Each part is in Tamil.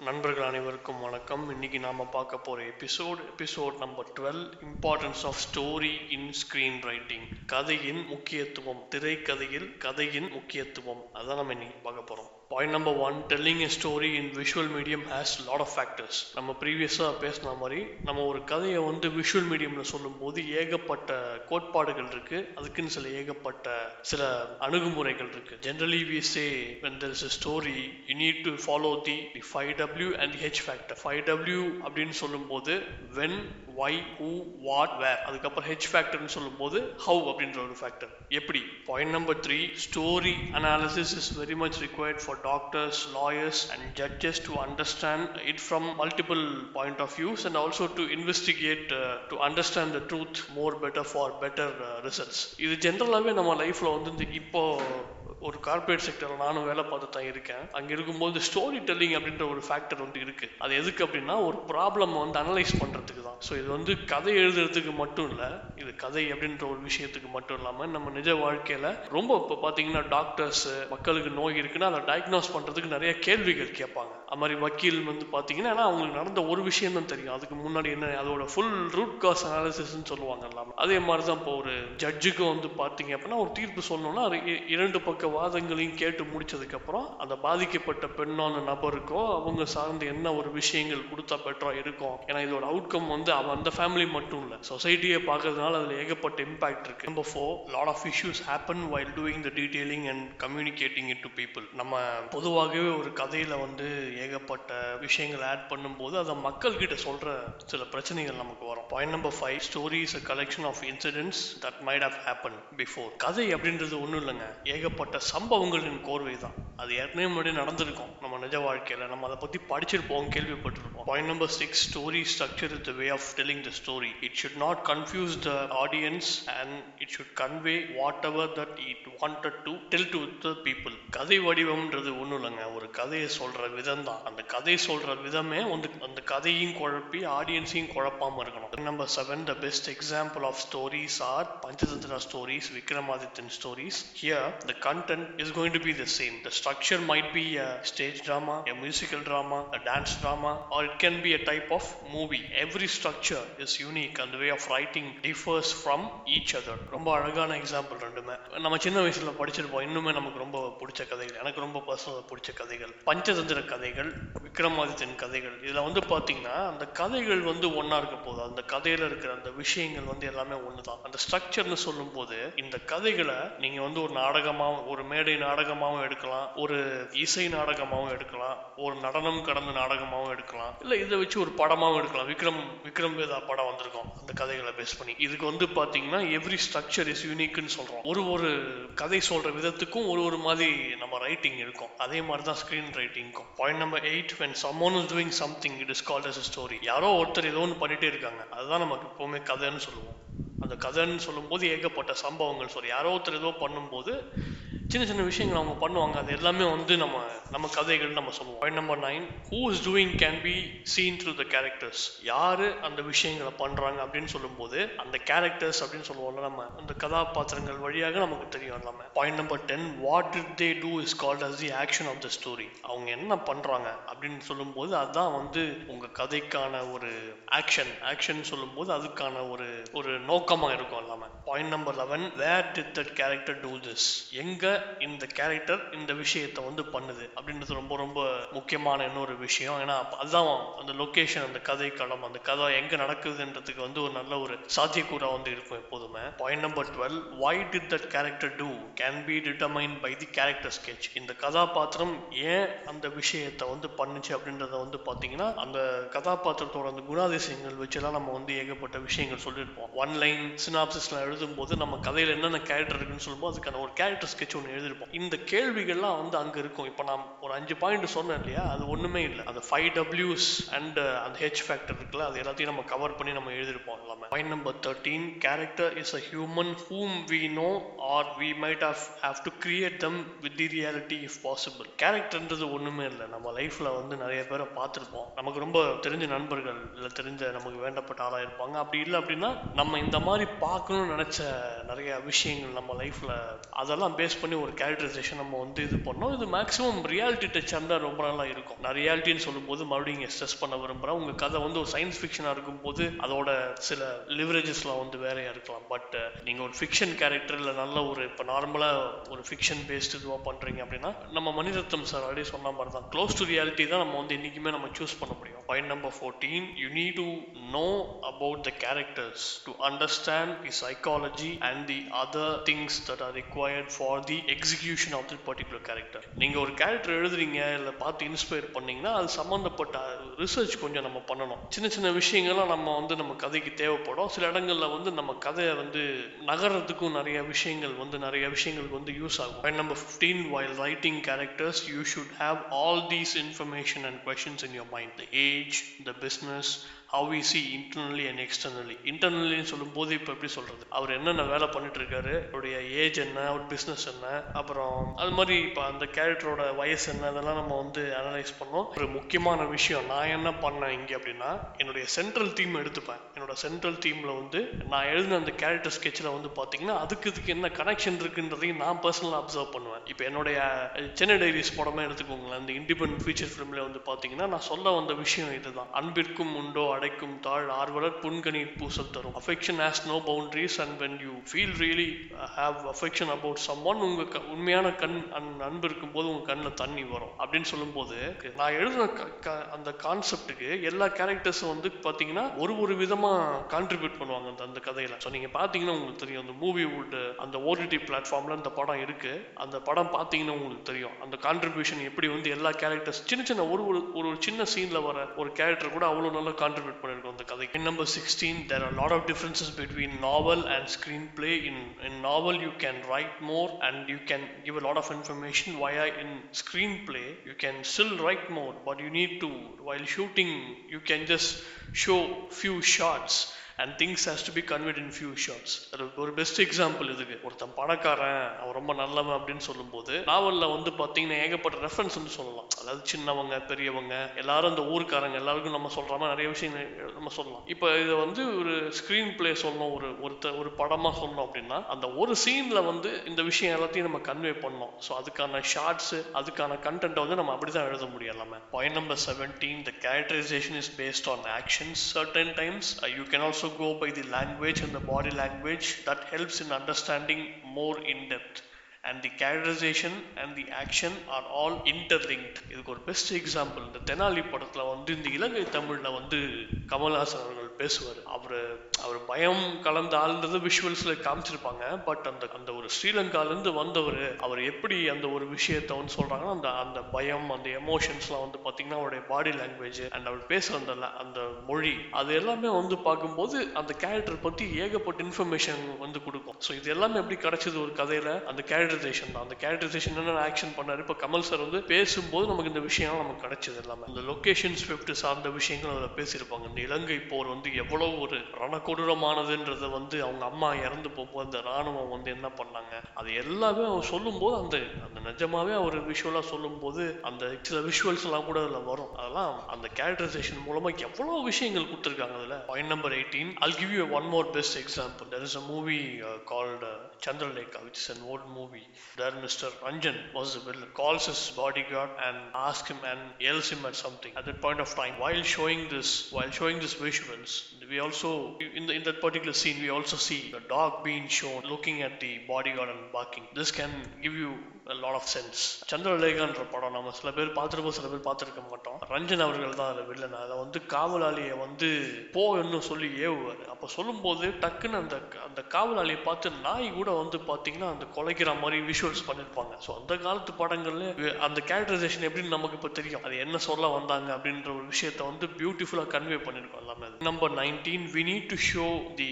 நண்பர்கள் அனைவருக்கும் வணக்கம். இன்னைக்கு நாம பார்க்க போற episode episode number twelve importance of story in screen writing கதையின் முக்கியத்துவம் திரைக்கதையில் கதையின் முக்கியத்துவம். அதான் நம்ம இன்னைக்கு பார்க்க போறோம். Point number one telling a story in visual medium has lot of factors நம்ம ப்ரீவியஸாக பேசின மாதிரி நம்ம ஒரு கதையை வந்து விஷுவல் மீடியம்ல சொல்லும்போது ஏகப்பட்ட கோட்பாடுகள் இருக்கு. அதுக்குன்னு சில ஏகப்பட்ட சில அணுகுமுறைகள் இருக்கு. Generally we say when there is a story you need to follow the the 5w and the h factor. 5w அப்படின்னு சொல்லும்போது when why who what where அதுக்கப்புறம் ஹெச் ஃபேக்டர்னு சொல்லும்போது ஹவு அப்படின்ற ஒரு ஃபேக்டர் எப்படி? Point number three story analysis is very much required for doctors lawyers and judges to understand it from multiple point of views and also to investigate to understand the truth more better for better results இது ஜென்ரலாகவே நம்ம லைஃப்பில் வந்து இந்த இப்போ ஒரு கார்ப்பரேட் செக்டரில் நானும் வேலை பார்த்து தான் இருக்கேன். அங்கே இருக்கும்போது ஸ்டோரி டெல்லிங் அப்படின்ற ஒரு ஃபேக்டர் வந்து இருக்கு. அது எதுக்கு அப்படின்னா ஒரு ப்ராப்ளம் வந்து அனலைஸ் பண்ணுறதுக்கு தான். ஸோ இது வந்து கதை எழுதுறதுக்கு மட்டும் இல்லை இது கதை அப்படின்ற ஒரு விஷயத்துக்கு மட்டும் இல்லாமல் நம்ம நிஜ வாழ்க்கையில் ரொம்ப இப்போ பார்த்தீங்கன்னா டாக்டர்ஸ் மக்களுக்கு நோய் இருக்குன்னா அதை டயக்னோஸ் பண்ணுறதுக்கு நிறைய கேள்விகள் கேட்பாங்க. அது மாதிரி வக்கீல் வந்து பார்த்தீங்கன்னா ஏன்னா அவங்களுக்கு நடந்த ஒரு விஷயம் தான் தெரியும். அதுக்கு முன்னாடி என்ன அதோட ஃபுல் ரூட் காஸ் அனாலிசிஸ்ன்னு சொல்லுவாங்க எல்லாமே அதே மாதிரி தான் இப்போ ஒரு ஜட்ஜுக்கு வந்து பார்த்தீங்க அப்படின்னா ஒரு தீர்ப்பு சொல்லணும்னா அது இ- இரண்டு பக்கம் வாதங்களையும் கேட்டு முடிச்சதுக்கப்புறம் அந்த பாதிக்கப்பட்ட பெண்ணான நபருக்கோ அவங்க சார்ந்து என்ன ஒரு விஷயங்கள் கொடுத்தா பெட்டரா இருக்கும். ஏன்னா இதோட அவுட்கம் வந்து அவன் அந்த ஃபேமிலி மட்டும் இல்லை. சொசைட்டியை பார்க்கறதுனால அதில் ஏகப்பட்ட இம்பாக்ட் இருக்கு. Number four lot of issues happen while doing the detailing and communicating it to people நம்ம பொதுவாகவே ஒரு கதையில் வந்து ஏகப்பட்ட விஷயங்கள் ஆட் பண்ணும்போது அதை மக்கள் கிட்ட சில பிரச்சனைகள் நமக்கு வரும். Point number five stories a collection of incidents that might have happen before கதை அப்படின்றது ஒன்றும் இல்லைங்க. ஏகப்பட்ட சம்பவங்களின் கோர்வை தான் அது ஏற்கனவே முன்னாடி நடந்திருக்கும் நம்ம நிஜ வாழ்க்கையில. நம்ம அதை பத்தி படிச்சிருப்போம் கேள்விப்பட்டிருப்போம். Point number six story structure is the way of telling the story it should not confuse the audience and it should convey whatever that it wanted to tell to the people கதை வடிவம்ன்றது ஒன்றும் இல்லைங்க. ஒரு கதையை சொல்ற விதம் தான். அந்த கதை சொல்ற விதமே வந்து அந்த கதையும் குழப்பி ஆடியன்ஸையும் குழப்பாம இருக்கணும். Number seven the best example of stories are Panchatantra stories Vikramadithan stories here the content is going to be the same the structure might be a stage drama a musical drama a dance drama or it can be a type of movie every structure is unique அந்த way of writing differs from each other ரொம்ப அழகான எக்ஸாம்பிள் ரெண்டுமே. நம்ம சின்ன வயசுல படிச்சிருப்போம். இன்னுமே நமக்கு ரொம்ப பிடிச்ச கதைகள் எனக்கு ரொம்ப பர்சனலாக பிடிச்ச கதைகள். பஞ்சதந்திர கதைகள் விக்ரமாதித்தன் கதைகள். இதில் வந்து பார்த்தீங்கன்னா அந்த கதைகள் வந்து ஒன்றா இருக்க போதும் அந்த கதையில் இருக்கிற அந்த விஷயங்கள் வந்து எல்லாமே ஒன்று தான் அந்த ஸ்ட்ரக்சர்னு சொல்லும்போது இந்த கதைகளை நீங்கள் வந்து ஒரு நாடகமாகவும் ஒரு மேடை நாடகமாகவும் எடுக்கலாம். ஒரு இசை நாடகமாகவும் எடுக்கலாம் ஒரு நடனம் கடந்த நாடகமாகவும் எடுக்கலாம் இல்ல இதை வச்சு ஒரு படமாகவும் எடுக்கலாம். விக்ரம் விக்ரம் வேதா படம் வந்திருக்கும் அந்த கதைகளை பேஸ் பண்ணி. இதுக்கு வந்து பாத்தீங்கன்னா எவ்ரி ஸ்ட்ரக்சர் இஸ் யூனிக்னு சொல்றோம். ஒரு ஒரு கதை சொல்ற விதத்துக்கும் ஒரு ஒரு மாதிரி நம்ம ரைட்டிங் இருக்கும். அதே மாதிரி தான் screen ரைட்டிங்க்கும் point number eight when someone is doing something it is called as story யாரோ ஒருத்தர் ஏதோ ஒன்று பண்ணிட்டே இருக்காங்க. அதுதான் நமக்கு எப்பவுமே கதைன்னு சொல்லுவோம். அந்த கதைன்னு சொல்லும்போது ஏகப்பட்ட சம்பவங்கள் சொல்லி யாரோ ஒருத்தர் ஏதோ பண்ணும்போது சின்ன சின்ன விஷயங்கள் அவங்க பண்ணுவாங்க. அது எல்லாமே வந்து நம்ம நம்ம கதைகள் நம்ம சொல்லுவோம். Point number nine who is doing can be seen through the characters யாரு அந்த விஷயங்களை பண்றாங்க அப்படின்னு சொல்லும்போது அந்த கேரக்டர்ஸ் அப்படின்னு சொல்லுவோம்ல நம்ம அந்த கதாபாத்திரங்கள் வழியாக நமக்கு தெரியும் எல்லாமே point number ten what did they do is called as the action of the story அவங்க என்ன பண்றாங்க அப்படின்னு சொல்லும்போது அதுதான் வந்து உங்க கதைக்கான ஒரு ஆக்ஷன் ஆக்ஷன் சொல்லும்போது அதுக்கான ஒரு ஒரு நோக்கமாக இருக்கும் எல்லாமே. Point number eleven where did that character do this எங்கே இந்த கேரக்டர் இந்த விஷயத்தை வந்து பண்ணுது அப்படின்றது ரொம்ப ரொம்ப முக்கியமான இன்னொரு விஷயம். ஏன்னா அதுதான் அந்த லொகேஷன் அந்த கதை களம் அந்த கதை எங்க நடக்குதுன்றதுக்கு வந்து ஒரு நல்ல ஒரு சாத்தியக்கூறா வந்து இருக்கும் எப்போதுமே. Point number twelve why did that character do can be determined by the character sketch இந்த கதாபாத்திரம் ஏன் அந்த விஷயத்தை வந்து பண்ணுச்சு அப்படின்றத வந்து பாத்தீங்கன்னா அந்த கதாபாத்திரத்தோட அந்த குணாதிசயங்கள் வச்செல்லாம் நம்ம வந்து ஏகப்பட்ட விஷயங்கள் சொல்லியிருப்போம். ஒன் லைன் சினாப்சிஸ்லாம் எழுதும்போது நம்ம கதையில என்னென்ன கேரக்டர் இருக்குன்னு சொல்லும்போது அதுக்கான ஒரு கேரக்டர் ஸ்கெச் ஒன்று எழுதியிருப்போம் இந்த கேள்விகள்லாம் வந்து அங்க இருக்கும். இப்போ நான் ஒரு அஞ்சு பாயிண்ட் சொன்னேன் இல்லையா? அது ஒன்றுமே இல்லை. அந்த ஃபைவ் டபிள்யூஸ் அண்ட் அந்த ஹெச் ஃபேக்டர் இருக்குல்ல அது எல்லாத்தையும் நம்ம கவர் பண்ணி நம்ம எழுதியிருப்போம் எல்லாமே. Point number thirteen character is a human whom we know or we might have have to create them with the reality if possible கேரக்டர்ன்றது ஒன்றுமே இல்லை. நம்ம லைஃப்ல வந்து நிறைய பேரை பார்த்துருப்போம். நமக்கு ரொம்ப தெரிஞ்ச நண்பர்கள் இல்லை தெரிஞ்ச நமக்கு வேண்டப்பட்ட ஆளாக இருப்பாங்க. அப்படி இல்லை அப்படின்னா நம்ம இந்த மாதிரி பார்க்கணும்னு நினச்ச நிறைய விஷயங்கள் நம்ம லைஃப்பில் அதெல்லாம் பேஸ் பண்ணி பண்ணி ஒரு கேரக்டரைசேஷன் நம்ம வந்து இது பண்ணோம். இது மேக்ஸிமம் ரியாலிட்டி டச் இருந்தால் ரொம்ப நல்லா இருக்கும். நான் ரியாலிட்டின்னு சொல்லும்போது மறுபடியும் இங்கே ஸ்ட்ரெஸ் பண்ண விரும்புகிறேன் உங்கள் கதை வந்து ஒரு சயின்ஸ் ஃபிக்ஷனாக இருக்கும்போது அதோட சில லிவரேஜஸ்லாம் வந்து வேறையாக இருக்கலாம். பட் நீங்கள் ஒரு ஃபிக்ஷன் கேரக்டர் இல்லை நல்ல ஒரு இப்போ நார்மலாக ஒரு ஃபிக்ஷன் பேஸ்டு இதுவாக பண்ணுறீங்க அப்படின்னா நம்ம மணிரத்னம் சார் ஆல்ரெடி சொன்ன மாதிரி தான் க்ளோஸ் டு ரியாலிட்டி தான் நம்ம வந்து என்றைக்குமே நம்ம சூஸ் பண்ண முடியும். Point number fourteen you need to know about the characters to understand the psychology and the other things that are required for the execution of the particular character நீங்கள் ஒரு கேரக்டர் எழுதுறீங்க இல்லை பார்த்து இன்ஸ்பயர் பண்ணீங்கன்னா அது சம்மந்தப்பட்ட ரிசர்ச் கொஞ்சம் நம்ம பண்ணணும். சின்ன சின்ன விஷயங்கள்லாம் நம்ம வந்து நம்ம கதைக்கு தேவைப்படும். சில இடங்களில் வந்து நம்ம கதையை வந்து நகர்றதுக்கும் நிறைய விஷயங்கள் வந்து நிறைய விஷயங்களுக்கு வந்து யூஸ் ஆகும். And number fifteen while writing characters you should have all these information and questions in your mind the age the business how we see internally and externally இன்டர்னலின்னு சொல்லும்போது இப்போ எப்படி சொல்கிறது அவர் என்னென்ன வேலை பண்ணிட்டு இருக்காரு அவருடைய ஏஜ் என்ன? அவர் பிஸ்னஸ் என்ன? அப்புறம் அது மாதிரி இப்போ அந்த கேரக்டரோட வயசு என்ன? அதெல்லாம் நம்ம வந்து அனலைஸ் பண்ணோம் ஒரு முக்கியமான விஷயம் நான் என்ன பண்ணேன் இங்கே அப்படின்னா என்னுடைய சென்ட்ரல் தீம் எடுத்துப்பேன். என்னோட சென்ட்ரல் தீமில் வந்து நான் எழுதின அந்த கேரக்டர் ஸ்கெட்சில் வந்து பார்த்தீங்கன்னா அதுக்கு இதுக்கு என்ன கனெக்ஷன் இருக்குன்றதையும் நான் பர்சனலாக அப்சர்வ் பண்ணுவேன். இப்போ என்னுடைய சென்னை டைரிஸ் படமே எடுத்துக்கோங்களேன். அந்த இண்டிபெண்ட் ஃபீச்சர் ஃபிலிமில் வந்து பார்த்தீங்கன்னா நான் சொல்ல வந்த விஷயம் இதுதான். அன்பிற்கும் உண்டோ அடைக்கும் தாழ் ஆர்வலர் புன்கனீர் பூசல் தரும். Affection has no boundaries and when you feel really have affection about someone உங்க உண்மையான கண் அன் அன்பு இருக்கும்போது உங்க கண்ணில் தண்ணி வரும். அப்படின்னு சொல்லும்போது நான் எழுதுன க- க- அந்த கான்செப்டுக்கு எல்லா கேரக்டர்ஸும் வந்து பார்த்தீங்கன்னா ஒரு ஒரு விதமா கான்ட்ரிபியூட் பண்ணுவாங்க அந்த அந்த கதையில. ஸோ நீங்க பார்த்தீங்கன்னா உங்களுக்கு தெரியும் அந்த மூவி வுட் அந்த ஓடிடி பிளாட்ஃபார்ம்ல அந்த படம் இருக்கு. அந்த படம் பார்த்தீங்கன்னா உங்களுக்கு தெரியும். அந்த கான்ட்ரிபியூஷன் எப்படி வந்து எல்லா கேரக்டர்ஸ் சின்ன சின்ன ஒரு ஒரு ஒரு சின்ன சீன்ல வர ஒரு கேரக்டர் கூட அவ்வளோ நல்லா contribute பண்ணிருக்கும் அந்த கதைக்கு number sixteen there are lot of differences between novel and screenplay in in novel you can write more and you can give a lot of information via in screenplay you can still write more but you need to while shooting you can just show few shots And things has to be conveyed in few shots அது ஒரு பெஸ்ட் எக்ஸாம்பிள் இதுக்கு. ஒருத்தன் பணக்காரன் அவன் ரொம்ப நல்லவன் அப்படின்னு சொல்லும்போது நாவலில் வந்து பார்த்தீங்கன்னா ஏகப்பட்ட ரெஃபரன்ஸ் வந்து சொல்லலாம். அதாவது சின்னவங்க பெரியவங்க எல்லாரும் அந்த ஊருக்காரங்க எல்லாருக்கும் நம்ம சொல்கிற மாதிரி நிறைய விஷயங்கள் நம்ம சொல்லலாம். இப்போ இதை வந்து ஒரு ஸ்க்ரீன் பிளே சொல்லணும் ஒரு ஒருத்த ஒரு படமாக சொல்லணும் அப்படின்னா அந்த ஒரு சீனில் வந்து இந்த விஷயம் எல்லாத்தையும் நம்ம கன்வே பண்ணோம் ஸோ அதுக்கான ஷார்ட்ஸு அதுக்கான கண்டென்ட்டை வந்து நம்ம அப்படி தான் எழுத முடியும் எல்லாமே. Point number seventeen the characterisation is based on actions certain times you can also go by the language and the body language that helps in understanding more in depth and the characterization and the action are all interlinked இதுக்கு ஒரு பெஸ்ட் எக்ஸாம்பிள் இந்த தெனாலி படத்தில் வந்து இந்த இலங்கை தமிழில் வந்து கமல்ஹாசன் பேசுவார். அவர் அவர் பயம் கலந்த ஆழ்ந்தது விஷுவல்ஸ்ல காமிச்சிருப்பாங்க. பட் அந்த அந்த ஒரு ஸ்ரீலங்காலேருந்து வந்தவர் அவர் எப்படி அந்த ஒரு விஷயத்தை வந்து சொல்றாங்கன்னா அந்த அந்த பயம் அந்த எமோஷன்ஸ்லாம் வந்து பார்த்தீங்கன்னா அவருடைய பாடி லாங்குவேஜ் அண்ட் அவர் பேசுற அந்த அந்த மொழி அது எல்லாமே வந்து பார்க்கும்போது அந்த கேரக்டர் பற்றி ஏகப்பட்ட இன்ஃபர்மேஷன் வந்து கொடுக்கும். ஸோ இது எல்லாமே எப்படி கிடைச்சது ஒரு கதையில? அந்த கேரக்டரைசேஷன் தான். அந்த கேரக்டரைசேஷன் என்ன ஆக்ஷன் பண்ணாரு? இப்போ கமல் சார் வந்து பேசும்போது நமக்கு இந்த விஷயம் நமக்கு கிடைச்சது எல்லாமே. அந்த லொகேஷன் ஸ்விஃப்ட் சார்ந்த விஷயங்கள் அதில் பேசியிருப்பாங்க. இந்த இலங்கை போர் வந்து எவ்வளவு ஒரு ரணக்கொடூரமானதுன்றது வந்து அவங்க அம்மா இறந்து போகும்போது அந்த ராணுவம் வந்து என்ன பண்ணாங்க அது எல்லாமே அவர் சொல்லும்போது அந்த அந்த நிஜமாவே அவர் விஷுவலாக சொல்லும்போது அந்த சில விஷுவல்ஸ் எல்லாம் கூட அதில் வரும் அதெல்லாம் அந்த கேரக்டரைசேஷன் மூலமாக எவ்வளோ விஷயங்கள் கொடுத்துருக்காங்க அதில் point number eighteen I'll give you one more best example there is a movie called Chandralekha which is an old movie there mister Ranjan was calls his bodyguard and ask him and tells him at something at point of time while showing this while showing this visuals showing we also in the in that particular scene, we also see the dog being shown looking at the bodyguard and barking. This can give you a lot of sense. சந்திரலேகான்ற படம் நம்ம சில பேர் பார்த்துருப்போம் சில பேர் பார்த்துருக்க மாட்டோம். ரஞ்சன் அவர்கள் தான் அதில் வில்லன். அதில் வந்து காவலாளியை வந்து போன்னு சொல்லி ஏவுவார். அப்போ சொல்லும்போது டக்குன்னு அந்த அந்த காவலாளியை பார்த்து நாய் கூட வந்து பார்த்தீங்கன்னா அந்த குலைக்கிற மாதிரி விஷுவல்ஸ் பண்ணியிருப்பாங்க ஸோ அந்த காலத்து படங்கள்ல அந்த கேரக்டரைசேஷன் எப்படின்னு நமக்கு இப்போ தெரியும். அது என்ன சொல்ல வந்தாங்க அப்படின்ற ஒரு விஷயத்த வந்து பியூட்டிஃபுல்லாக கன்வே பண்ணியிருக்கோம் எல்லாமே. நம்ம Number nineteen we need to show the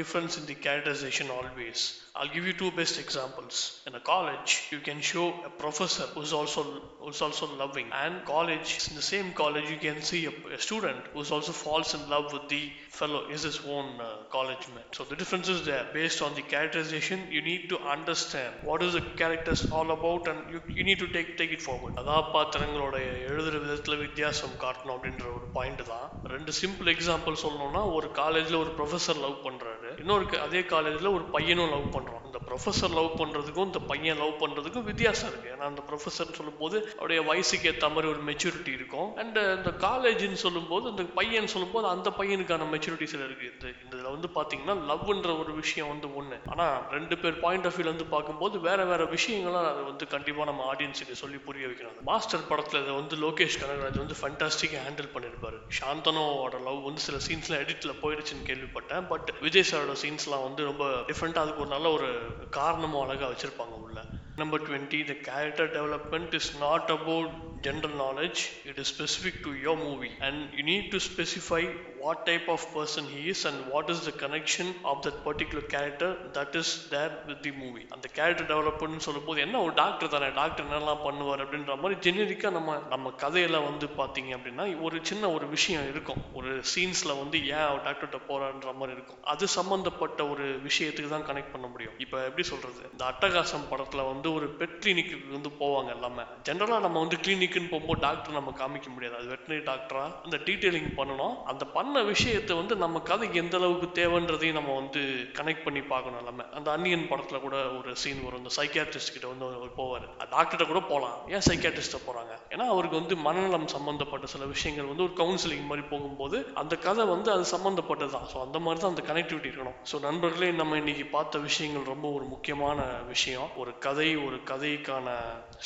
difference in the characterisation always I'll give you two best examples. In a college, you can show a professor who's also who's also loving, and college in the same college you can see a, a student who's also falls in love with the fellow is his own uh, college mate. So the difference is there. Based on the characterization, you need to understand what is the characters all about and you, you need to take take it forward. கதாபாத்திரங்களோட எழுதுற விதத்துல வித்தியாசம் காட்டணும் அப்படின்ற ஒரு பாயிண்ட் தான் ரெண்டு சிம்பிள் எக்ஸாம்பிள் சொல்லணும்னா ஒரு காலேஜ்ல ஒரு ப்ரொஃபசர் லவ் பண்றாரு. இன்னொரு அதே காலேஜ்ல ஒரு பையனும் லவ் பண்றான். ப்ரொஃபஸர் ப்ரொஃபசர் லவ் பண்ணுறதுக்கும் இந்த பையன் லவ் பண்ணுறதுக்கும் வித்தியாசம் இருக்குது ஏன்னா அந்த ப்ரொஃபஸர்னு சொல்லும்போது அவருடைய வயசுக்கு ஏற்ற மாதிரி ஒரு மெச்சூரிட்டி இருக்கும். அண்ட் இந்த காலேஜ்னு சொல்லும்போது இந்த பையன் சொல்லும்போது அந்த பையனுக்கான மெச்சூரிட்டி சில இருக்குது இந்த இதில் வந்து பார்த்தீங்கன்னா லவ்ன்ற ஒரு விஷயம் வந்து ஒன்று ஆனால் ரெண்டு பேர் பாயிண்ட் ஆஃப் வியூலேருந்து பார்க்கும்போது வேற வேற விஷயங்கள்லாம் அதை வந்து கண்டிப்பாக நம்ம ஆடியன்ஸுக்கு சொல்லி புரிய வைக்கணும். மாஸ்டர் படத்தில் இதை வந்து லோகேஷ் கனகராஜ் வந்து ஃபண்டாஸ்டிக்காக ஹேண்டில் பண்ணியிருப்பாரு சாந்தனோட லவ் வந்து சில சீன்ஸ்லாம் எடிட்டில் போயிடுச்சுன்னு கேள்விப்பட்டேன். பட் விஜய் சாரோட சீன்ஸ்லாம் வந்து ரொம்ப டிஃப்ரெண்ட்டாக அதுக்கு ஒரு நல்ல ஒரு காரணமும் அழகா வச்சிருப்பாங்க உள்ள. Number 20, the character development is not about general knowledge, it is specific to your movie. And you need to specify what type of person he is and what is the connection of that particular character that is there with the movie. அந்த கேரக்டர் டெவலப்மெண்ட் சொல்லும்போது என்ன ஒரு டாக்டர் தானே? டாக்டர் என்னெல்லாம் பண்ணுவார் அப்படின்ற மாதிரி ஜெனரிக்காக நம்ம நம்ம கதையில வந்து பார்த்தீங்க அப்படின்னா ஒரு சின்ன ஒரு விஷயம் இருக்கும். ஒரு சீன்ஸ்ல வந்து ஏன் அவர் டாக்டர்கிட்ட போறான்ற மாதிரி இருக்கும். அது சம்பந்தப்பட்ட ஒரு விஷயத்துக்கு தான் கனெக்ட் பண்ண முடியும். இப்போ எப்படி சொல்றது? இந்த அட்டகாசம் படத்துல வந்து ஒரு பெட் கிளினிக்கு வந்து போவாங்க எல்லாமே. ஜென்ரலாக நம்ம வந்து கிளினிக்னு போகும்போது டாக்டர் நம்ம காமிக்க முடியாது. அது வெட்டினரி டாக்டரா அந்த டீட்டெயிலிங் பண்ணணும். அந்த பண்ண விஷயத்தை வந்து நம்ம கதைக்கு எந்த அளவுக்கு தேவைன்றதையும் நம்ம வந்து கனெக்ட் பண்ணி பார்க்கணும் எல்லாமே. அந்த அன்னியன் படத்தில் கூட ஒரு சீன் வரும். இந்த சைக்கியாட்ரிஸ்ட் கிட்ட வந்து அவர் போவார். டாக்டர்கிட்ட கூட போகலாம் ஏன் சைக்கியாட்ரிஸ்ட்டை போகிறாங்க ஏன்னா அவருக்கு வந்து மனநலம் சம்மந்தப்பட்ட சில விஷயங்கள் வந்து ஒரு கவுன்சிலிங் மாதிரி போகும்போது அந்த கதை வந்து அது சம்மந்தப்பட்டது தான். ஸோ அந்த மாதிரி தான் அந்த கனெக்டிவிட்டி இருக்கணும். ஸோ நண்பர்களே நம்ம இன்னைக்கு பார்த்த விஷயங்கள் ரொம்ப ஒரு முக்கியமான விஷயம். ஒரு கதை ஒரு கதைக்கான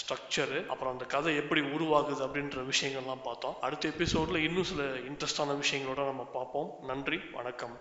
ஸ்ட்ரக்சரு அப்புறம் அந்த கதை எப்படி உருவாகுது அப்படின்ற விஷயங்கள்லாம் பார்த்தோம். அடுத்த எபிசோடில் இன்னும் சில இன்ட்ரெஸ்டான விஷயங்களோட நம்ம பார்ப்போம். நன்றி வணக்கம்.